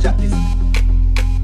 じゃ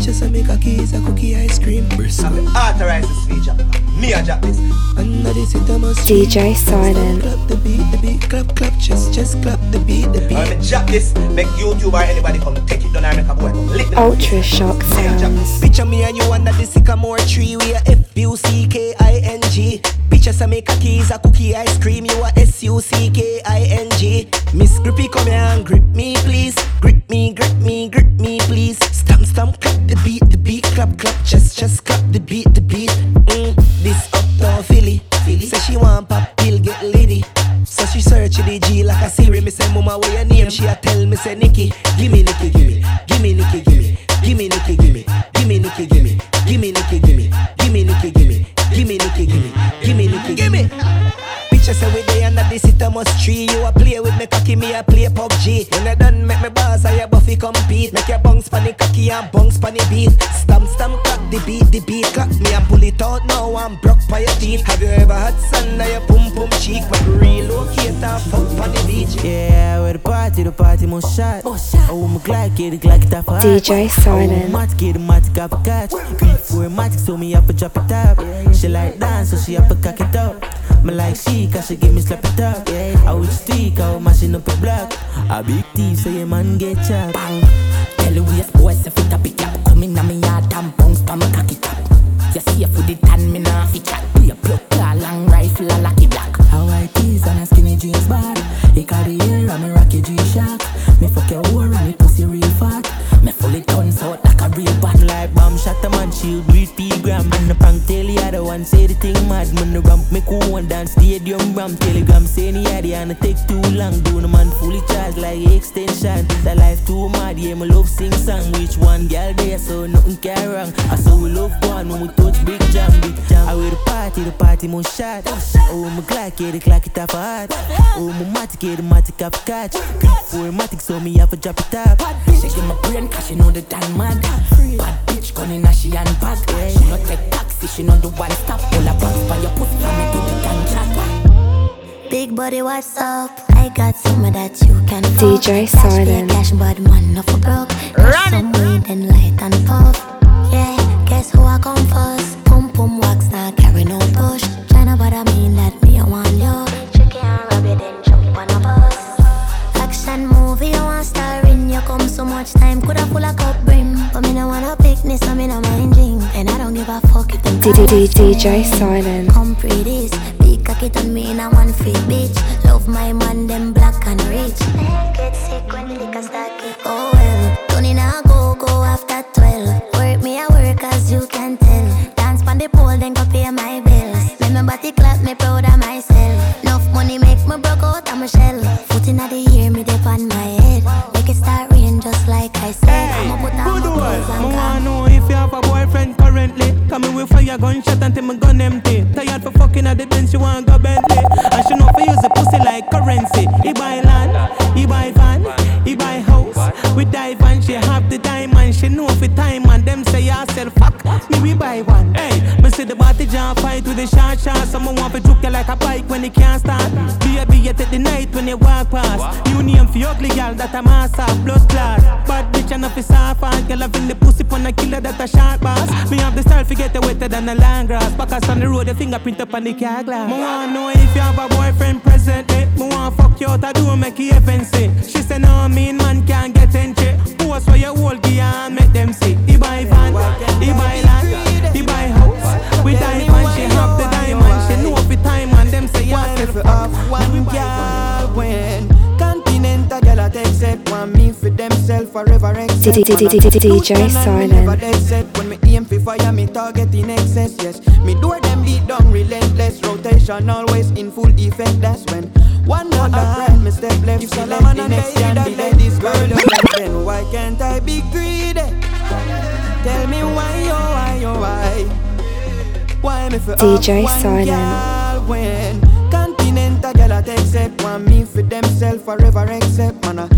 Bitches I make a keys, a cookie ice cream. I will authorize this feature. Me a drop this. Under the seat, I must DJ Silent. Clap the beat, the beat, clap, clap, just, just clap the beat, the beat. I will drop this. Make YouTube or anybody come take it down and make a boy come lick the Ultra Shock Me a drop this. Sounds. Picture me and you under the sycamore tree. We are F U C K I N G. Pictures I make a keys, a cookie ice cream. You are S U C K I N G. Miss Grippy, come here and grip me, please. Grip me, grip me, grip me, please. Stamp, stamp, clap the beat, the beat, clap, clap, just, just clap the beat, the beat. Mm, this uptown Philly, Philly. Say she want pop pill, get litty. So she search the G like a Siri. Me say, Mama, what your name? She a tell me, say, Nikki. Gimme, Nikki. Gimme, pon the cocky and bounce pon the beat. Stamp, stamp, clap the beat, the beat. Clap me and pull it out now. I'm broke by your teeth. Have you ever had sun on your pum pum cheek? But relocate and fuck pon the beach. Yeah, where the party, the party must shot. Oh, my Glock, get it, Glock it off a. DJ Silent. Oh, mat, get it, mat, got a catch. Beat for a mat, so me have to drop it up. She like dance, so she have to cock it up. Me like she, cause she give me slap it up. I would streak, I would mashing up a block. A big thief, so your man get chopped. Tell waste boy say fit up it up. Come in a me yard and bounce pa me cocky top. You see for the tan me nah fi chat. Be a plug car long tell the other one say the thing mad. Man the ramp cool one dance stadium ramp. Telegram say the idea and it take too long. Do the man fully charged like extension. The life too mad yeah me love sing song. Which one girl there so nothing can wrong. I saw we love one when we touch big jam big jam. I wear the party the party must shot. Oh my Glock get the clock it off a heart Oh my matic get the matic off a catch. Beat for a matic so me have to drop it up give my brain cause she know the damn mad. Bad bitch gun in a she and bag. She no take taxi, she no do one stop. Pull a bounce by your pussy from me to the gang chat. Big body, what's up? I got some of that you can fuck. DJ Cash pay Silent. cash, but man, no for broke. Got some weed and light and puff. Yeah, guess who I come first? Pum pum wax, not DJ. Silent. Come pretty big cocky on me in a one free bitch. Love my man, them black and rich. Get sick when the liquor start kick. Oh well, Tony now go go after twelve. Work me a work as you can tell. Dance pon the pole, then go you night when you walk past. You name for ugly girl that a mass of blood clot. Bad bitch and a soft and girl having the pussy pon a killer that a sharp boss. Me have the style to get you wetter than a land grass. Backers on the road, the fingerprint up on the car glass. Me wanna know if you have a boyfriend presently. Eh? Me wanna fuck you out, I do make you fancy. She say no, mean man can't get entry. Post for your whole gear and make them see. He buy van, he buy Want me for themself forever except DJ Silent. Never dead set. When me aim for fire me target in excess Yes, me do them beat down relentless. Rotation always in full effect That's when one not right Me step left. If Solomon the next candidate This girl you left Then why can't I be greedy? Tell me why oh why oh why? Why me for DJ off one Silent. girl when Continental girl a take set Want me for themself forever except Man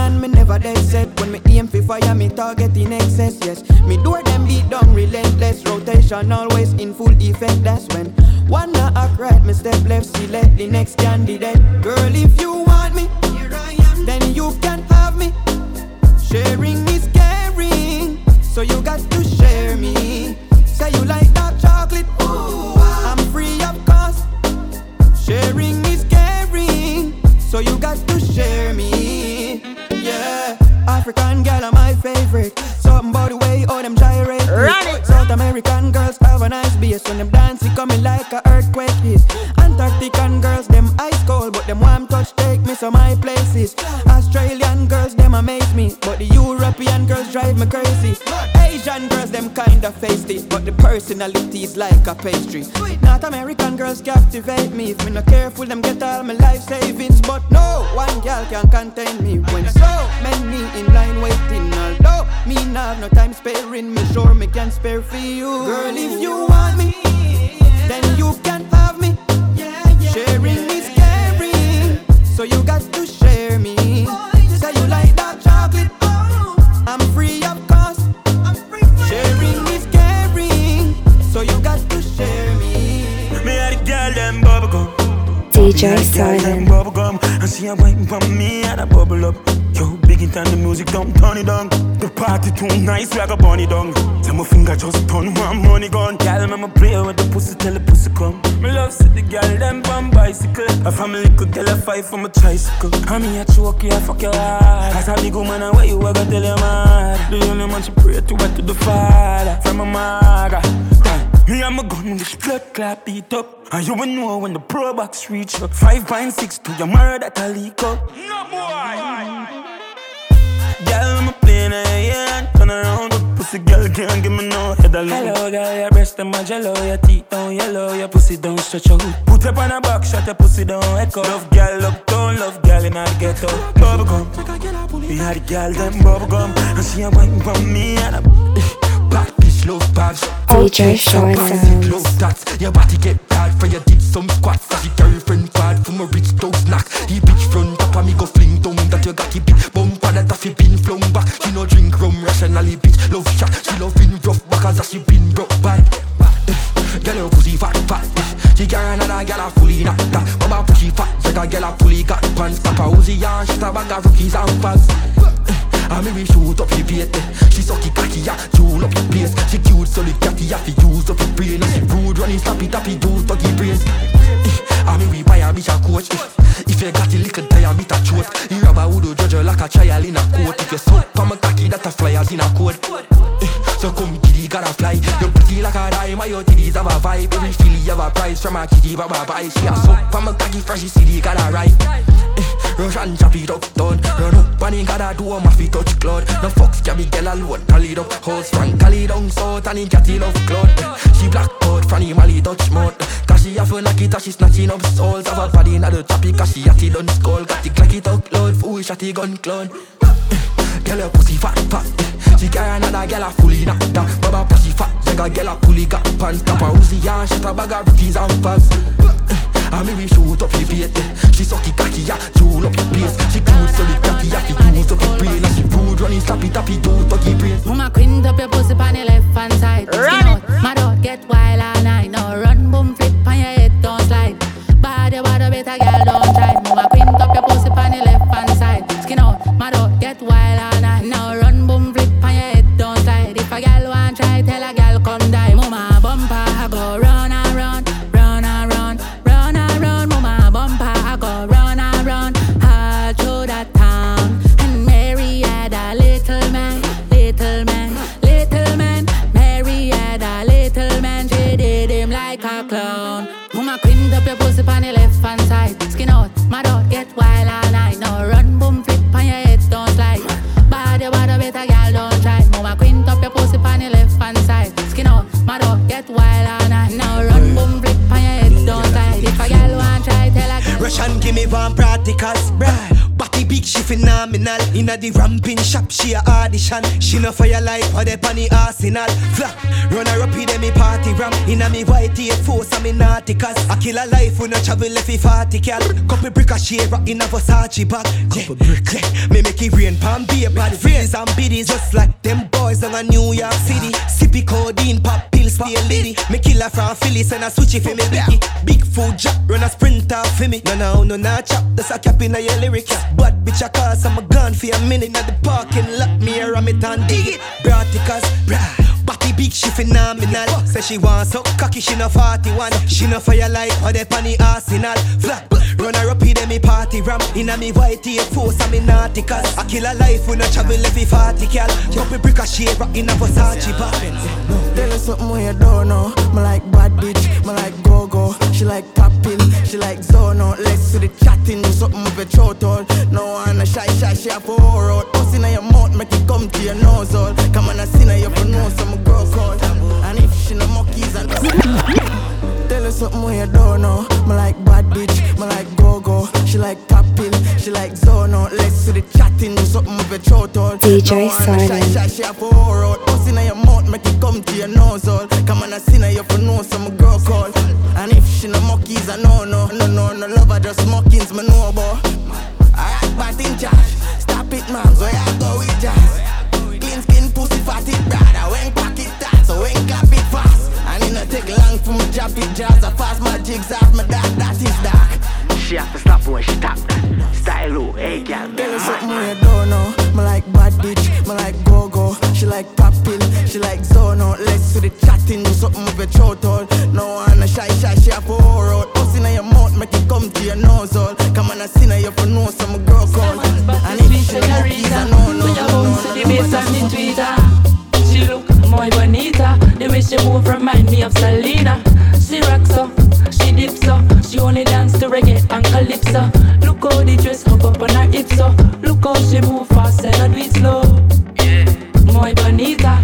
a loose me never dead set. When me aim for fire me target in excess Yes, me do them beat down relentless. Rotation always in full effect That's when one act right me step left see Select the next candidate. Girl if you want me here I am, Then you can have me. Sharing is girls drive me crazy. Asian girls, them kinda feisty, but the personality is like a pastry. Not American girls captivate me. If me not careful, them get all my life savings. But no one girl can contain me when so many in line waiting. Although me not have no time sparing, me sure me can spare for you. Girl, if you want me, then you can have me. Sharing is caring, so you got to girl them bubble gum. DJ Me had a girl them bubble gum, and she a waiting for me and a bubble up. Yo, big it and the music don't turn it down. The party too nice, like a bunny down. Tell my finger just turn one money gun. Girl, me play with the pussy till the pussy come. Me love see the girl them on bicycle. A family could tell a fight from a tricycle. And me a choke you, I fuck your heart. As a big woman, and what you ever tell your mad? The only man she pray to, what to the father. From a mother. Me and my gun with blood clap beat up. And you will know when the pro box reach up. 5.6 to your murder that leak up. No boy. Girl, I'm a plane and turn around. The pussy girl can't give me no head alone. Hello, girl, your breast them a jello, your teeth don't yellow, your pussy don't stretch out. Put up on a box, shut your pussy down echo. Love girl, love down, love girl in a ghetto. Bubble gum, we had a girl them bubble gum, and she a waiting for me and a bad bitch love bags. DJ Shine Sounds. Love tats, your body get bad for you did some squats. As your girlfriend bad from a rich dog snack. He bitch front up and me go fling down that you got the big bump and that he been flung back. She no drink rum rationally, bitch love shot. She love been rough back as she been broke bad. Girl, your pussy fat, fat. She carry another girl a fully knocked that. Mama pussy fat, like a girl a fully got pants. Stop a Uzi and shit a bag of rookies and fags. I me we shoot up the bait. She sucky cocky ya, tune up the place. She cute so the catty ya fi use up the brain. She rude running slappy tappy use buggy brains. I me we buy a bitch a coach. If you got a little diameter choke You rubber would do judge you like a child in a coat If you suck from a cocky that a flyers in a code so come kitty gotta fly. You pretty like a dime Your titties have a vibe? Every filly have a price From a kitty baba buy She a suck from a cocky Fresh city gotta ride Rush and chop it up done. Run up and he gotta do a maffy touch cloud. No fucks can be girl alone Tally it up. Hoes frank Cali down south And he catty love cloud. She black out From the Mali touch mouth. Cause she have a knock it And she snatching up souls. Have a body in the choppy Cause she hat it done skull. Got the clack it out Fool shotty gun clown eh, Girl, your pussy fat, fat. She carry another girl a fully knocked down. Baba pussy fat, like a girl a fully got pants. Tap a Uzi and shit a bag of rookies and fags. I me we shoot up the bait. She sucky cocky, ya, tune up the place. She cute so the cocky, ya, fi use up the brain. And she rude running slappy tappy, do buggy brain. Mama quint up your pussy on the left hand side. Skin out, my Inna the ramping shop, she a audition. She no fire like for the panny arsenal. Flap, run her up in me party ram. Inna me white eight force and me nauticals. I kill a life when I travel left 40 cal. Couple brick a share in a Versace bag. Couple brick, yeah. Me make it rain, palm be a bad friends and biddies. Just like them boys in a New York City. Sippy codeine, pop pills, stay lady. Me kill her from Philly, send a switchy for me Vicky. Big food jack, run a sprinter for me. No, no, no, nah chop. That's a cap in your lyric. Bad bitch, I call some a gun for a minute at the parking lot. Me on me and dig it. Braticas, brah. She phenomenal. Say she wants so cocky, she no 41. She no fire like how they pan the arsenal. Flat, run up in me party ram. In a me white tape force, I'm in nauticals. I kill a life when I travel every 40 cal. Jump a brick a shade, rock in a Versace bobbin. Tell her something when you don't know. Me like bad bitch, me like go go. She like popping, she like zone out. Let's see the chatting, do something with your throat all. No one a shy shy, she for do something with your all. DJ no one shy Silent. shy, for out. Pussy in your mouth, make it come to your nose all. Come on, I see now you for know some girl call. And if she no monkeys, I know no, no, no, no love her just mockings, me know about. Alright, but in charge. Stop it, man. So I go with jazz. Clean skin, pussy, fatty, brother. When pocket tight, so when cap it fast. And it no take long for me drop it jazz. I fast my jigs off She only dance to reggae and calypso. Look how the dress hop up on her hips so. Look how she move fast and I do it slow. Muy bonita.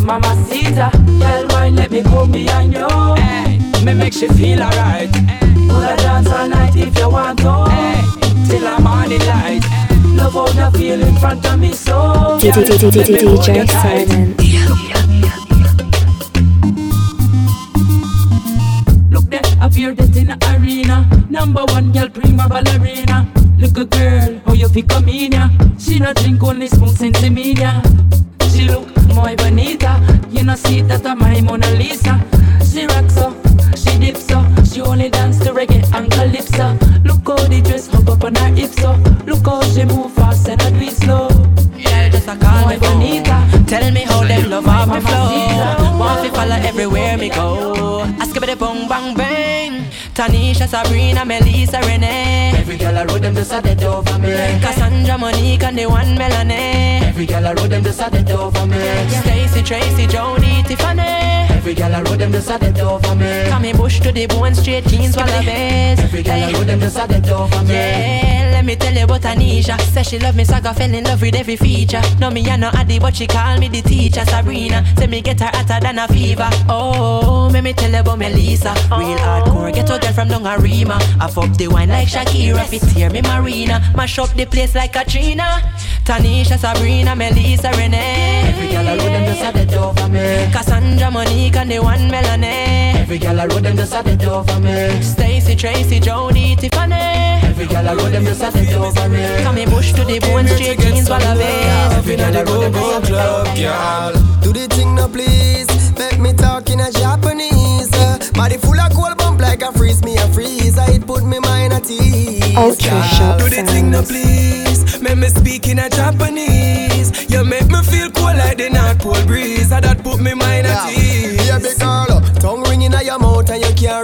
Mamacita, girl, wine, let me come behind you. Hey, me make she feel alright. Pull a dance all night if you want to. Hey, till I'm on the light. Love how you feel in front of me so. D- D- D- D- D- D- DJ Silent. That in the arena. Number one girl, prima ballerina. Look a girl, how you fi come in ya? She not drink only smoke sense media. She look muy bonita. You know see that I'm my Mona Lisa. She rocks so, she dips so. She only dance to reggae and calypso. Look how the dress hop up on her hips so. Look how she move fast and I do it slow. Yeah, just a call Muy me bonita. Tell me how them love off me flow. Want to follow everywhere me go. Bang. Tanisha, Sabrina, Melissa, Renee. Every girl I road them just a dead over me. Cassandra, Monique, and the one Melanie. Every girl I road them just a dead over me. Stacy, Tracy, Jody, Tiffany. Every girl I road them just a dead over me. Come me bush to the bone, straight jeans, wallabies. Every girl I road them just a dead over me. Yeah, let me tell you about Anisha. Say she love me, so I got fell in love with every feature. No, me I no addy, but she call me the teacher. Sabrina, say me get her hotter than a fever. Oh, let me tell you about Melissa. Real hardcore, get a girl from down I fuck the wine like Shakira, fit tear me Marina. Mash up the place like Katrina. Tanisha, Sabrina, Melissa, Renee. Every girl I road them just a dead over me. Cassandra, Monique, and the one Melanie. Every girl I road them just a dead over me. Stacy, Tracy, Jody, Tiffany. Every girl I road them just a dead over me. Come bush to the bone, straight jeans, wallabies. Every girl I road them just a dead over me. girl. Do the thing now, please. Make me talk in a Japanese. Body full of cold bump like a freeze me a freezer. It put me mind at ease. Ultra girl. sharp Do the thing now, please. Make me speak in a Japanese. You make me feel cool like the North Pole breeze. And that put me mind at ease.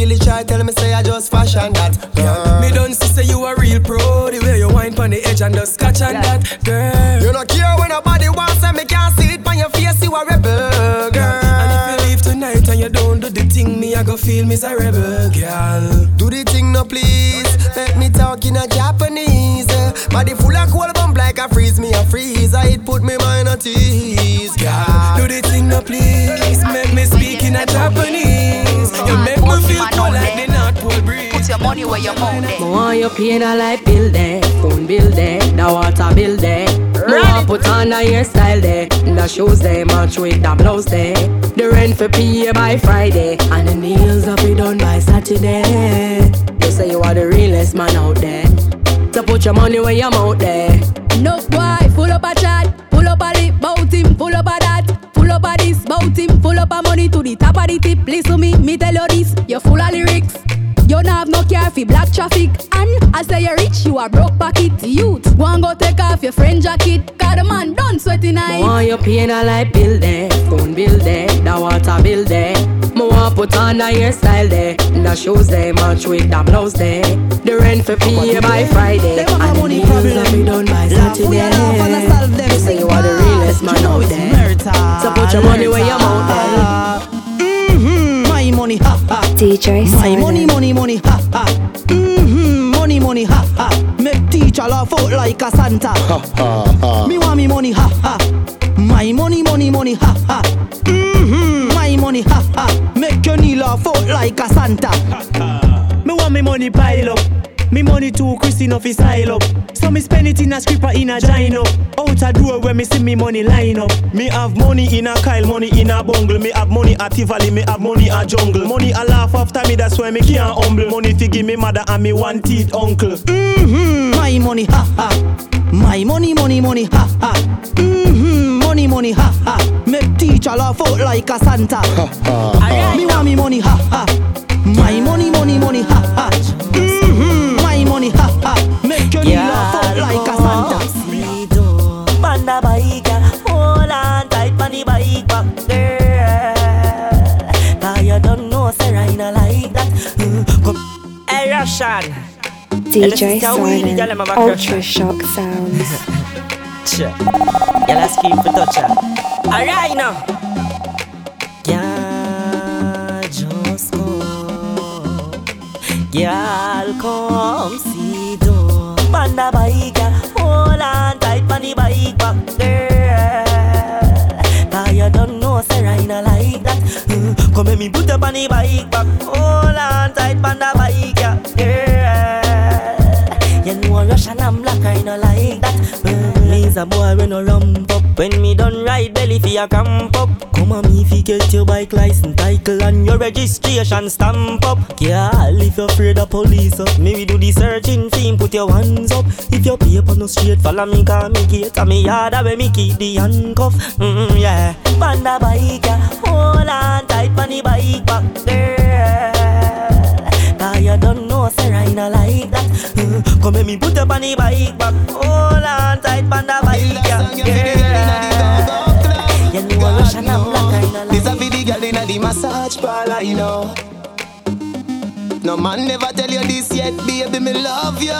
Really try. Tell me say I just fashion that. Girl. Me don't see say you a real pro. The way you wine pon the edge and just scotch on that, girl. You don't care when nobody wants and me can't see it pon your face. You a rebel, girl. And if you leave tonight and you don't do the thing, me I go feel miserable, girl. Do the thing now, please. Let me talk in a Japanese. Eh. Body full of cold bump like a freeze me a freezer. It put me mind at ease, girl. Do the thing now, please. Make me speak in a Japanese. You make me feel cold like the North Pole breeze. Put your money where your mouth is. Want you paying a light bill there, phone bill there, the water bill there. Want put on a hairstyle there, the shoes there, match with the blouse there. The rent for pay by Friday, and the nails up be done by Saturday. You say you are the realest man out there, so put your money where your mouth there. No boy, full up a chat, full up a lip, bout him, full up a that, full up a this, bout him, full up a money to the top of the tip. Listen me, me tell you this, you full of lyrics. You don't have no care for black traffic. And I say you're rich, you are broke pocket. Youth, go and go take off your friend jacket. Cause the man done sweating night. Want your pain a light bill there, phone bill there, the water bill there. Me want put on a hairstyle there, the shoes there, match with the blouse there. The rent for pay by Friday, and the nails that be done by Saturday. You say you are the realest man out there, so put your money where your mouth there. Mm-hmm, my money, ha ha. DJ My money, money, money, ha ha. Mm-hmm, money, money, ha ha. Make teacher laugh out like a Santa. Ha ha. Me want me money, ha ha. My money, money, money, ha ha. Mm-hmm, my money, ha ha. Make your knee laugh out like a Santa. Ha, ha. Me want me money pile up. Me money too Christy enough is style up. So me spend it in a scripper in a gino. Out a door where me see me money line up. Me have money in a Kyle, money in a bungle. Me have money at Tivoli, me have money at jungle. Money a laugh after me, that's why me can't humble. Money fi give me mother and me one teeth uncle. Mm-hmm, my money, ha ha. My money, money, money, ha ha. Mm-hmm, money, money, ha ha. Make teacher laugh out like a Santa. ha ha. Me want me money, ha ha. My money, money, money, ha ha. Ha. Make your knee laugh out like a Santa. Panda bike, hold on tight on the bike back, girl. Cause you don't know, say I not like that. Mm, Come, hey Rvssian. DJ Silent. Ultra Shock Sounds. Sure. Y'all scream for touch. Alright now. Girl, just come. Girl, come bike back, girl. Cause you don't know, say I not like that. Mm, Come let me put up on the bike back. Hold on tight on the bike, yeah, girl. You know Russian and black, I not like that. Mm, Me's a boy when no rump up. When me belly fi a camp up. Come on me fi get your bike license title and your registration stamp up. Girl, if you're afraid of police up, maybe do the searching thing, put your hands up. If your paper no straight, follow me, call me gate, and me yard where me keep the handcuff. Mm, yeah, panda bike, yeah. hold on tight on the bike back, girl. Cause you don't know, say I not like that. Mm, Come let me put up on the bike back. Hold on tight on the bike, yeah. girl. You know rush and black, I This a the girl inna the massage parlor, you know. No man never tell you this yet, baby, me love you.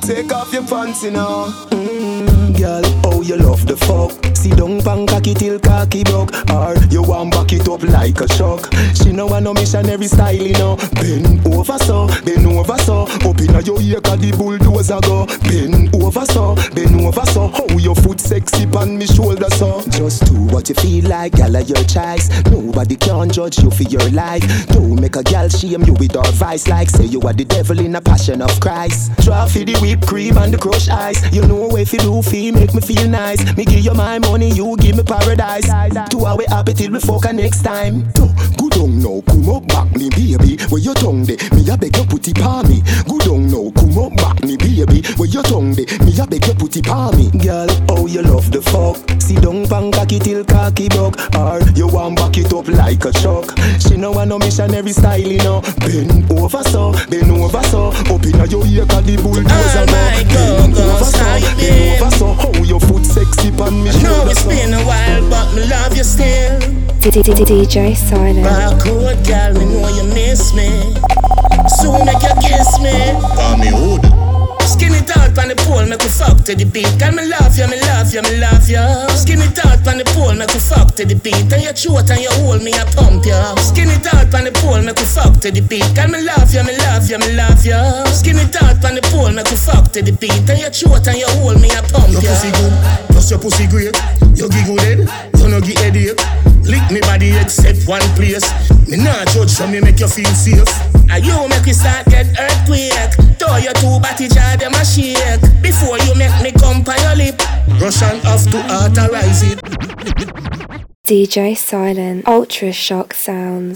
Take off your pants, you know. Mm, girl, oh you love the fuck. See down pan cocky till cocky broke. Or you want back it up like a shock. She know want no missionary style, you know. Bend over so, bend over so. Up inna your ear 'cause the bulldozer go. Bend over so, bend over so. How your foot sexy on me shoulder so. Just do what you feel like, gal your choice. Nobody can judge you for your life. Don't make a gal shame you with advice like say you are the devil in a passion of Christ. Try for the whipped cream and the crushed ice. You know if you do feel make me feel nice. Me give you my money, you give me paradise. Two hour happy till we fuck next time. No, Good on now, come up back me baby. Where your tongue de? Me a beg you put it on me. Good on now, come up back me baby. Where your tongue de? Me a beg you put it on me. Girl, oh you love the fuck. See down pan cocky till cocky buck. Or you want back it up like a truck. She know want no missionary style, you know. Bend over so, bend over so. Up inna your ear 'cause the bulldozer go. Bend over so, bend over so. How your foot sexy on me I know shoulder it's so. been a while, but me love you still. DJ Silent. Barcode girl, me know you miss me. Soon make you kiss me. Call me hood. Skin it out on the pole, make we fuck to the beat. Girl, me love you, me love you, me love you. Skin it out on the pole, make we fuck to the beat. And your throat and your hole, me a pump you. Skin it out on the pole, make we fuck to the beat. Girl, me love you, me love you, me love you. Skin it out on the pole, make we fuck to the beat. And your throat and your hole, me a pump ya. Your pussy good, plus your pussy great. You giggle dead, you no get headache. Lick me body except one place. Me nah judge, so me make you feel safe. And you make me start get earthquake. Throw your two jar them a shake. Before you make me come by your lip. Rvssian to authorize it. DJ Silent. Ultra Shock Sounds.